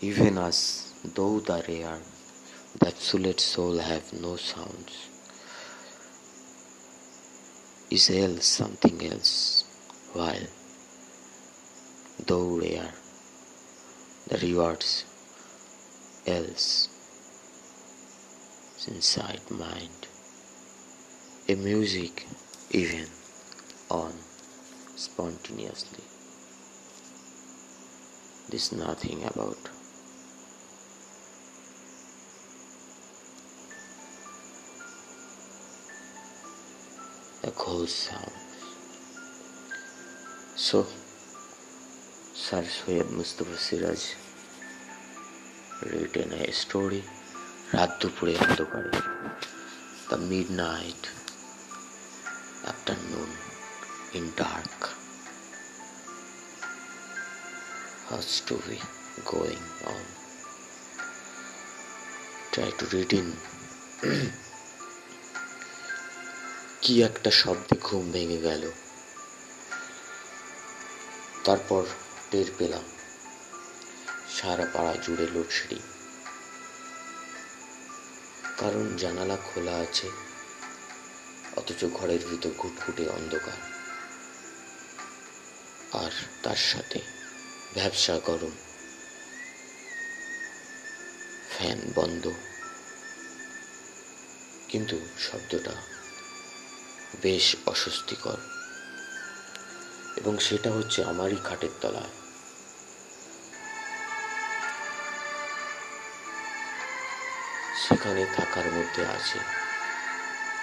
even as though the rare that solid soul have no sounds is else something else while though rare the rewards else is inside mind. A music even on spontaneously. This nothing about a cold sound. So, Sir Syed Mustafa Siraj written a story রাত দুপুরে অন্ধকারে the midnight afternoon in dark has to be going on try to read in কি একটা শব্দে ঘুম ভেঙে গেল। তারপর টের পেলাম, সারা পাড়া জুড়ে লোডশেডিং। কারণ জানালা খোলা আছে, অথচ ঘরের ভিতর ঘুটঘুটে অন্ধকার। আর তার সাথে ব্যবসা গরম। ফ্যান বন্ধ। কিন্তু শব্দটা বেশ অস্বস্তিকর। এবং সেটা হচ্ছে আমারই খাটের তলায়। সেখানে থাকার মধ্যে আছে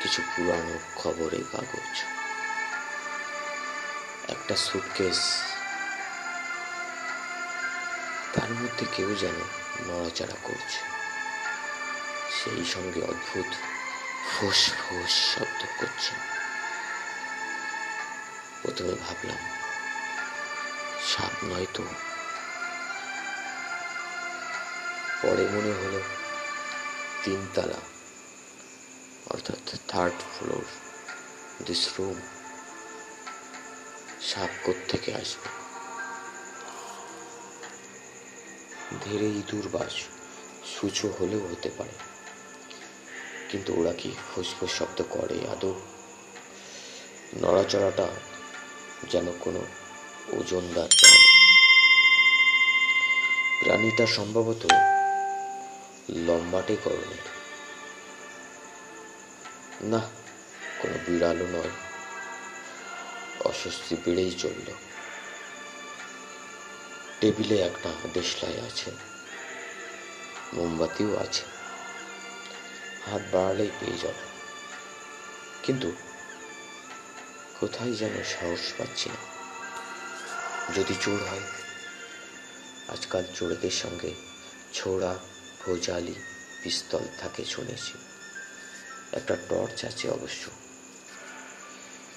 কিছু পুরানো খবরের কাগজ। একটা সুটকেস। তার মধ্যে কেউ যেন নড়াচড়া করছে। সেই সঙ্গে অদ্ভুত ফোস ফোস শব্দ করছে। প্রথমে ভাবলাম, সাপ নয় তো। পরে মনে হলো, তিনতলা, অর্থাৎ থার্ড ফ্লোর দিস রুম সাপ থেকে আসবে? ধীরে ইঁদুর বাস সূচো হলেও হতে পারে। কিন্তু ওরা কি ফুসফুস শব্দ করে, আদৌ? নড়াচড়াটা যেন কোনো ওজনদার প্রাণী। প্রাণীটা সম্ভবত লম্বাটে করণের না, কোনো বিড়ালও নয়। অস্বস্তি বেড়েই চলল। টেবিলে একটা দেশলাই আছে। মোমবাতিও আছে। হাত বাড়ালেই পেয়ে যাবে। কিন্তু কোথায় যেন সাহস পাচ্ছি না যদি চোর হয়, আজকাল চোরদের সঙ্গে ছোড়া, ভোজালি পিস্তল থাকে শুনেছি। একটা টর্চ আছে অবশ্য,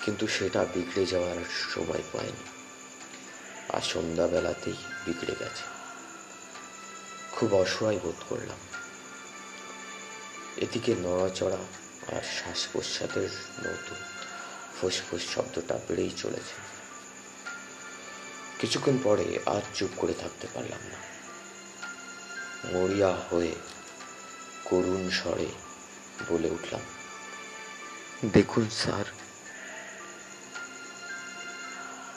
কিন্তু সেটা বিগড়ে যাওয়ার সময় পায়নি আর সন্ধ্যাবেলাতেই বিগড়ে গেছে। খুব অসহায় বোধ করলাম। এদিকে নড়াচড়া আর শ্বাস প্রশ্বাসের মতো ফুসফুস শব্দটা বেড়েই চলেছে। কিছুক্ষণ পরে আর চুপ করে থাকতে পারলাম না। মরিয়া হয়ে করুণ স্বরে বলে উঠলাম, দেখুন স্যার।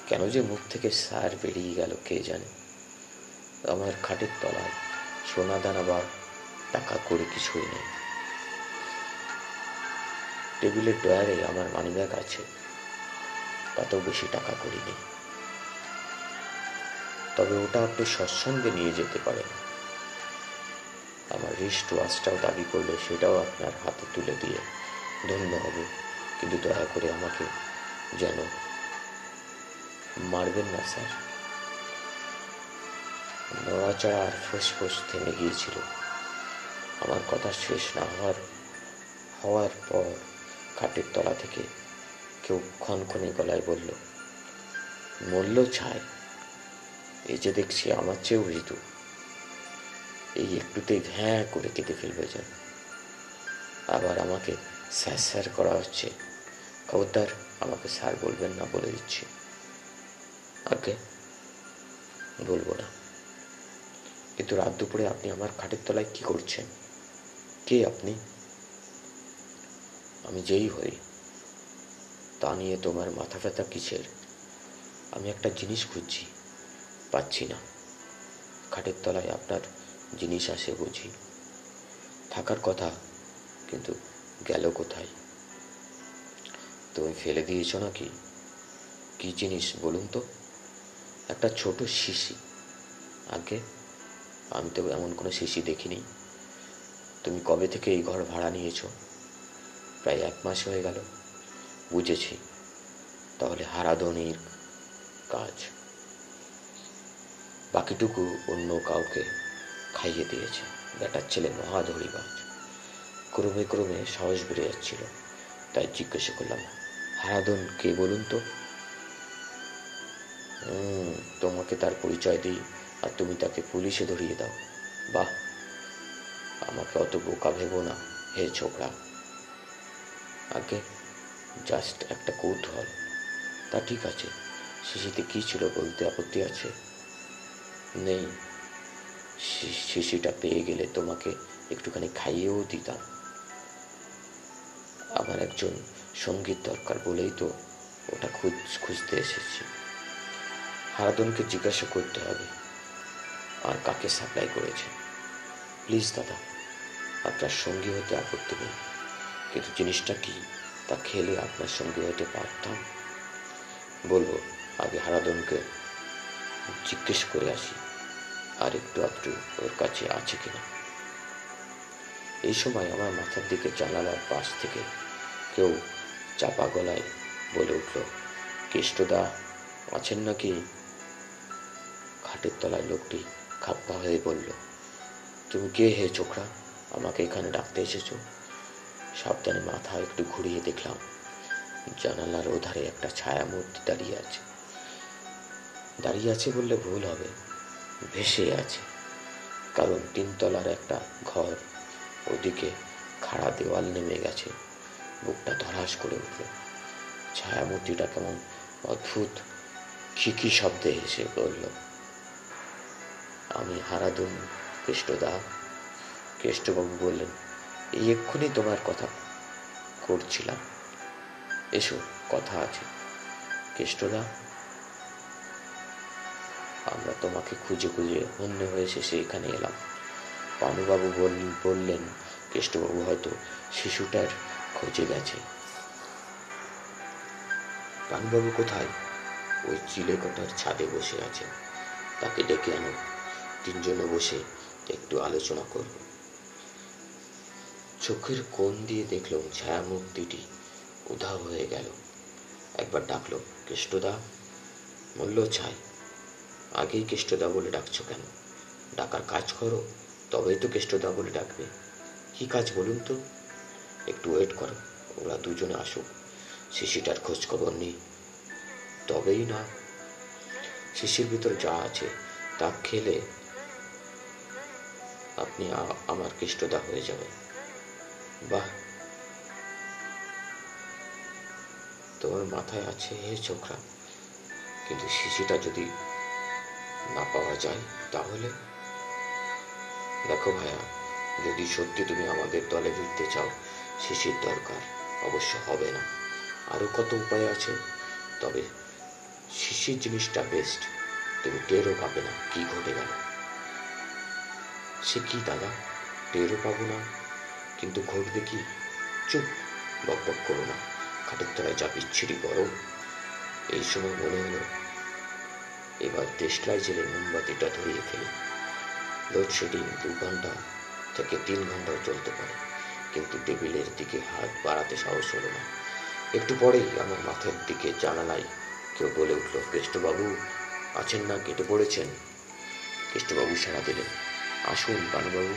কেন যে মুখ থেকে স্যার বেরিয়ে গেল কে জানে? আমার খাটের তলায় সোনা দানা বা টাকা করে কিছুই নেই। টেবিলের ডয়ারে আমার মানিব্যাগ আছে, তাতেও বেশি টাকা করি নেই তবে ওটা আপনি সৎসঙ্গে নিয়ে যেতে পারেন। আমার রিস্ট ওয়াচটাও দাবি করলে সেটাও আপনার হাতে তুলে দিয়ে। ধন্য হবে, কিন্তু দয়া করে আমাকে যেন মারবেন না, স্যার। নড়াচড়া আর ফুসফুস থেমে গিয়েছিল। আমার কথা শেষ না হওয়ার হওয়ার পর খাটের তলা থেকে কেউ ক্ষণক্ষণে গলায় বলল মরল ছায় এই যে দেখছি আমার চেয়েও ঋতু এই একটুতেই ভ্যাঁ করে কেঁদে ফেলবে যেন। আবার আমাকে স্যার স্যার করা হচ্ছে। খবরদার, আমাকে স্যার বলবেন না বলে দিচ্ছি। আগে বলব না। কিন্তু রাত দুপুরে আপনি আমার খাটের তলায় কি করছেন? কে আপনি? আমি যেই হই। তা নিয়ে তোমার মাথা ব্যথা কিসের? আমি একটা জিনিস খুঁজছি, পাচ্ছি না। খাটের তলায় আপনার জিনিস আসে বুঝি। থাকার কথা, কিন্তু গেল কোথায়? তুমি ফেলে দিয়েছ নাকি? কি জিনিস বলুন তো? একটা ছোট শিশি। আগে আমি তো এমন কোনো শিশি দেখিনি। তুমি কবে থেকে এই ঘর ভাড়া নিয়েছ? প্রায় এক মাস হয়ে গেল। বুঝেছি। তাহলে হারাধনির কাজ। বাকিটুকু অন্য কাউকে খাইয়ে দিয়েছে। বেটার ছেলে মহাধরিবাজ। ক্রমে ক্রমে সাহস বেড়ে যাচ্ছিল। তাই জিজ্ঞাসা করলাম, হারাধন কে বলুন তো? তোমাকে তার পরিচয় দিই আর তুমি তাকে পুলিশে ধরিয়ে দাও। বাহ, আমাকে অত বোকা ভেবো না, হে ছোকরা। আগে জাস্ট একটা কৌতূহল। তা ঠিক আছে, শিশিতে কি ছিল বলতে আপত্তি আছে? নেই। শিশিটা পেয়ে গেলে তোমাকে একটুখানি খাইয়েও দিতাম। আমার একজন সংগীত দরকার বলেই তো ওটা খুঁজ খুঁজতে এসেছি। হারাদনকে জিজ্ঞাসা করতে হবে, আর কাকে সাপ্লাই করেছে। প্লিজ দাদা, আপনার সঙ্গী হতে আপত্তি নেই। কিন্তু জিনিসটা কি? তা খেলে আপনার সঙ্গে হতে পারতাম। বলব, আগে হারাদনকে জিজ্ঞেস করে আসি, আর একটু আধটু ওর কাছে আছে কিনা। এই সময় আমার মাথার দিকে জানালার পাশ থেকে কেউ চাপা গলায় বলে উঠল, কেষ্টদা, আছেন নাকি? খাটের তলায় লোকটি খাপ্পা হয়ে বলল, তুমি কে হে চোখরা আমাকে এখানে ডাকতে এসেছ? সাবধানে মাথা একটু ঘুরিয়ে দেখলাম। জানালার ওধারে একটা ছায়া মূর্তি দাঁড়িয়ে আছে। দাঁড়িয়ে আছে বললে ভুল হবে। ভেসে আছে। কারণ তিনতলার একটা ঘর, ওদিকে খাড়া দেওয়াল নেমে গেছে। বুকটা ধরাস করে উঠল। ছায়ামূর্তিটা কেমন অদ্ভুত। খিকি শব্দে এসে বলল, আমি হারাদুন কেষ্টদা কেষ্টবাবু বললেন এই এক্ষুনি তোমার কথা করছিলাম। এসো, কথা আছে। কেষ্টদা আমরা তোমাকে খুঁজে খুঁজে হন্য হয়ে শেষে এখানে এলাম। পানুবাবু বললেন, কেষ্টবাবু হয়তো শিশুটার খোঁজে গেছে। পানুবাবু কোথায়? ওই চিলেকটার ছাদে বসে আছেন তাকে ডেকে আনো। তিনজনে বসে একটু আলোচনা করব। চোখের কোণ দিয়ে দেখলাম ছায়া মূর্তিটি উধাও হয়ে গেল। একবার ডাকলো, কেষ্টদা? মূল্য ছাই আগেই কেষ্টদা বলে ডাকছো কেন? ডাকার কাজ করো, তবেই তো কেষ্টদা বলে ডাকবে। কি কাজ বলুন তো? একটু ওয়েট করো, ওরা দুজনে আসুক। শিশিটার খোঁজ খবর নেই। তবেই না? শিশির ভিতর যা আছে, তা খেলে আপনি আমার কৃষ্টদা হয়ে যাবেন। বাহ। তোমার মাথায় আছে হে চোখরা। কিন্তু শিশুটা যদি না পাওয়া যায় তাহলে? দেখো ভাইয়া, যদি সত্যি তুমি আমাদের দলে ভিড়তে চাও, শিশির দরকার অবশ্য হবে না। আরও কত উপায় আছে? তবে শিশির জিনিসটা বেস্ট তুমি টেরও পাবে না কি ঘটে গেল। সে কি দাদা? টেরও পাবো না? কিন্তু ঘটবে কি চুপ, বক বক করো না, খাটের তলায় যা বিচ্ছিরি গরম এই সময় মনে হলো এবার দেশলাই জেলে মোমবাতিটা ধরিয়ে ফেলি। লোডশেডিং দু ঘণ্টা থেকে তিন ঘন্টাও চলতে পারে, কিন্তু টেবিলের দিকে হাত বাড়াতে সাহস হলো না। একটু পরেই আমার মাথার দিকে জানালাই কেউ বলে উঠল, কেষ্টবাবু, আছেন না, কেটে পড়েছেন? কেষ্টবাবু সাড়া দিলেন, আসুন বানুবাবু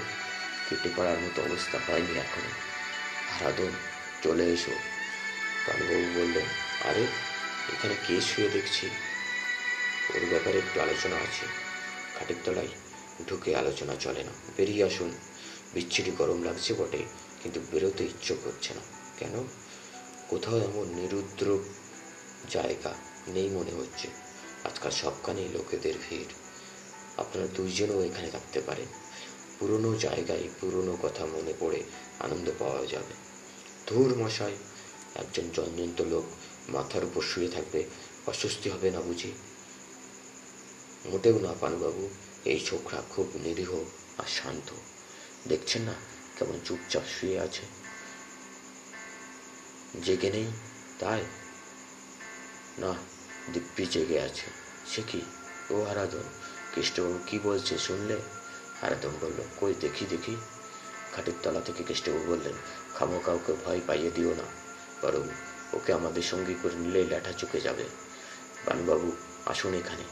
কেটে পড়ার মতো অবস্থা হয়নি এখনও। হারাদন চলে এসো। কানুবাবু বললেন, আরে, এখানে কে শুয়ে দেখছি? ওর ব্যাপারে একটু আলোচনা আছে। খাটের তলায় ঢুকে আলোচনা চলে না। বেরিয়ে আসুন। বিচ্ছিরি গরম লাগছে বটে, কিন্তু বেরোতে ইচ্ছে করছে না। কেন? কোথাও এমন নিরুদ্র জায়গা নেই মনে হচ্ছে। আজকাল সবখানেই লোকেদের ভিড়। আপনারা দুইজনও এখানে থাকতে পারেন। পুরনো জায়গায় পুরনো কথা মনে পড়ে আনন্দ পাওয়া যাবে। ধুর মশাই, একজন জঞ্জন্ত লোক মাথার উপর শুয়ে থাকবে, অস্বস্তি হবে না বুঝি? মোটেও না পানুবাবু, এই ছোকরা খুব নিরীহ আর শান্ত। দেখছেন না কেমন চুপচাপ শুয়ে আছে? জেগে নেই, তাই? না, দিব্যি জেগে আছে। সে কি? ও আরাধন, কৃষ্ণবাবু কি বলছে শুনলে? হারাধন বলল, কই, দেখি দেখি। খাটের তলা থেকে কৃষ্ণবাবু বললেন, খামো কাউকে ভয় পাইয়ে দিও না, বরং ওকে আমাদের সঙ্গী করে নিলে ল্যাঠা চুকে যাবে। পানুবাবু আসুন এখানে।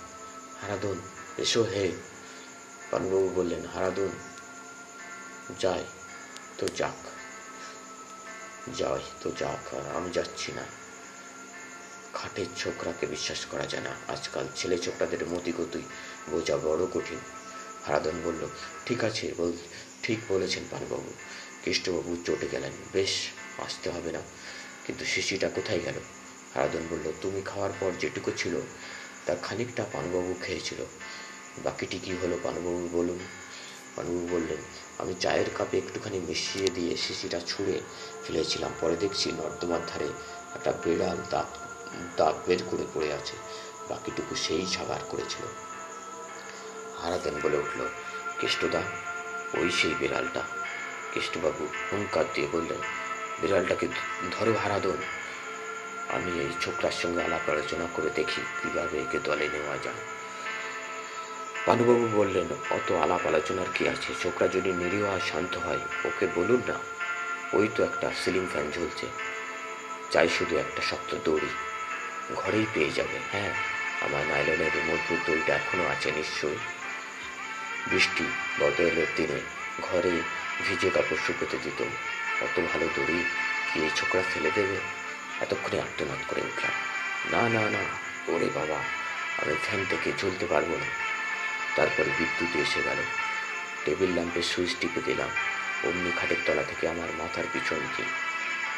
হারাধন, এসো, হে। পানুবাবু বললেন, হারাধন, যাই, তো যাক, যাই, তো যাক আমি যাচ্ছি না। খাটের ছোকরাকে বিশ্বাস করা যায় না, আজকাল ছেলে ছোকরাদের মতিগতি বোঝা বড় কঠিন। হারাধন বলল, ঠিক আছে, বল, ঠিক বলেছেন পানুবাবু। কৃষ্ণবাবু চটে গেলেন। বেশ, আসতে হবে না। কিন্তু শিশিটা কোথায় গেল? হারাধন বলল, তুমি খাওয়ার পর যেটুকু ছিল তার খানিকটা পানুবাবু খেয়েছিল। বাকিটি কি হলো পানুবাবু বলুন? পানুবাবু বললেন, আমি চায়ের কাপে একটুখানি মিশিয়ে দিয়ে শিশিটা ছুঁড়ে ফেলেছিলাম। পরে দেখছি নর্দমার ধারে একটা বিড়াল দাঁত দাঁত বের করে পড়ে আছে। বাকিটুকু সেই সাবার করেছিল। হারাতেন বলে উঠল, কেষ্টদা, ওই সেই বিড়ালটা। কেষ্টবাবু হুঙ্কার দিয়ে বললেন, বিড়ালটাকে ধরো হারাদন আমি এই ছোকরার সঙ্গে আলাপ আলোচনা করে দেখি কীভাবে একে দলে নেওয়া যায়। পানুবাবু বললেন, অত আলাপ আলোচনার কি আছে? ছোকরা যদি নিরীহ আর শান্ত হয়, ওকে বলুন না? ওই তো একটা সিলিং ফ্যান ঝুলছে। চাই শুধু একটা শক্ত দড়ি। ঘরেই পেয়ে যাবে। হ্যাঁ আমার নাইলনের মজবুত দড়িটা এখনও আছে নিশ্চয়ই? বৃষ্টি বদলের দিনে ঘরে ভিজে কাপড় শুকোতে দিত অত ভালো দড়ি কি এই ছোকরা ফেলে দেবে? এতক্ষণে আত্মনাদ করে উঠলাম। না না না, ওরে বাবা, আমি ফ্যান থেকে ঝুলতে পারব না। তারপরে বিদ্যুৎ এসে গেল। টেবিল ল্যাম্পের সুইচ টিপে দিলাম। অমনি খাটের তলা থেকে আমার মাথার পিছন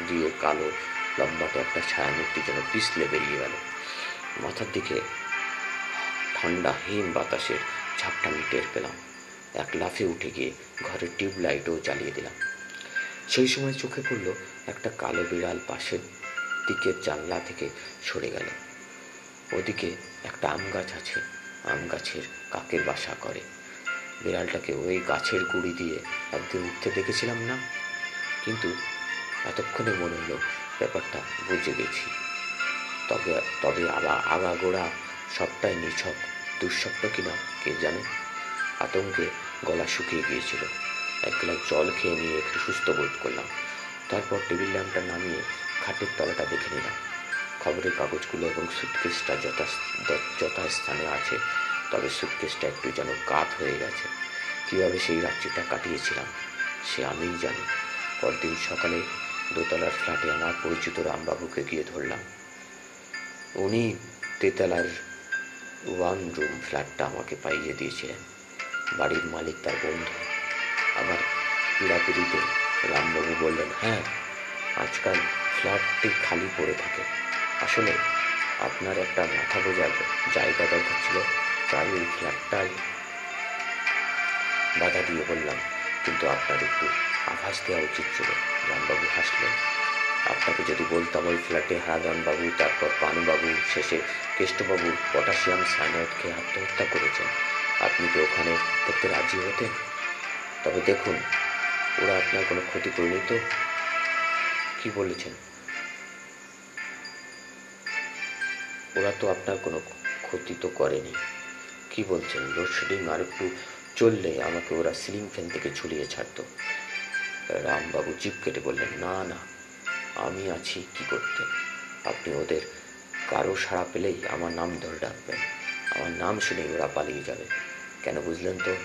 দিয়ে কালো লম্বাতে একটা ছায়ামূর্তি যেন পিছলে বেরিয়ে গেল। মাথার দিকে ঠান্ডা হিম বাতাসের ঝাপটা আমি টের পেলাম। এক লাফে উঠে গিয়ে ঘরের টিউবলাইটও জ্বালিয়ে দিলাম। সেই সময় চোখে পড়ল একটা কালো বিড়াল পাশের দিকের জানলা থেকে সরে গেল। ওদিকে একটা আম গাছ আছে, আম গাছের কাকের বাসা করে। বিড়ালটাকে ওই গাছের গুড়ি দিয়ে একদিন উঠতে দেখেছিলাম না? কিন্তু এতক্ষণে মনে হলো ব্যাপারটা বুঝে গেছি। তবে তবে আলা আগাগোড়া সবটাই নিছক, দুঃস্বপ্ন কিনা কে জানে? আতঙ্কে গলা শুকিয়ে গিয়েছিল। এক গ্লাস জল খেয়ে নিয়ে একটু সুস্থ বোধ করলাম। তারপর টেবিল ল্যাম্পটা নামিয়ে খাটের তলাটা দেখে নিলাম। খবরের কাগজগুলো এবং সুটকেসটা যথা যথাস্থানে আছে, তবে সুটকেসটা একটু যেন কাত হয়ে গেছে। কীভাবে সেই রাত্রিটা কাটিয়েছিলাম, সে আমিই জানি। পরদিন সকালে দোতলার ফ্ল্যাটে আমার পরিচিত রামবাবুকে গিয়ে ধরলাম। উনি তেতলার ওয়ান রুম ফ্ল্যাটটা আমাকে পাইয়ে দিয়েছিলেন। বাড়ির মালিক তার বন্ধু। আমার পীড়াপিড়িতে রামবাবু বললেন হ্যাঁ আজকাল ফ্ল্যাটটি খালি পড়ে থাকে। আসলে আপনার একটা মাথা বোঝার জায়গা দরকার ছিল। তাই ওই ফ্ল্যাটটাই বাধা দিয়ে বললাম, কিন্তু আপনার একটু আভাস দেওয়া উচিত ছিল। রামবাবু হাসলেন। আপনাকে যদি বলতাম ওই ফ্ল্যাটে হারাদানবাবু তারপর পানুবাবু শেষে কেষ্টবাবু পটাশিয়াম সাইনাইড খেয়ে আত্মহত্যা করেছেন। আপনি কি ওখানে দেখতে রাজি হতেন? তবে দেখুন, ওরা আপনার কোনো ক্ষতি করেনি তো কি বলেছেন? ওরা তো আপনার কোনো ক্ষতি তো করেনি। কি বলছেন? লোডশেডিং আর একটু চললে আমাকে ওরা সিলিং ফ্যান থেকে ঝুলিয়ে ছাড়তো। রামবাবু জিপ কেটে বললেন, না না, আমি আছি, কি করতে? আপনি ওদের কারও সাড়া পেলেই আমার নাম ধরে ডাকবেন। আমার নাম শুনে ওরা পালিয়ে যাবে। কেন বুঝলেন তো?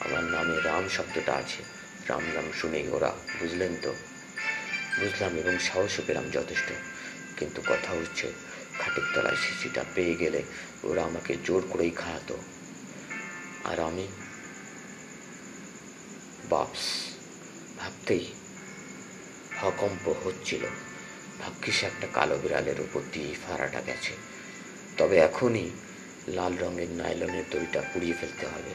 আমার নামে রাম শব্দটা আছে। রাম নাম শুনেই ওরা, বুঝলেন তো? বুঝলাম এবং সাহসও পেলাম যথেষ্ট। কিন্তু কথা হচ্ছে, খাটের তলায় শিশিটা পেয়ে গেলে ওরা আমাকে জোর করেই খাওয়াতো। আর আমি? বাপস, ভাবতেই হকম্প হচ্ছিল। ভাগ্যিস একটা কালো বিড়ালের উপর দিয়ে ফাড়াটা গেছে। তবে এখনই লাল রঙের নাইলনের দড়িটা পুড়িয়ে ফেলতে হবে।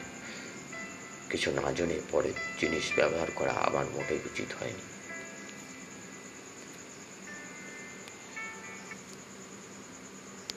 কিছু না জেনে পরের জিনিস ব্যবহার করা আবার মোটেই উচিত হয়নি।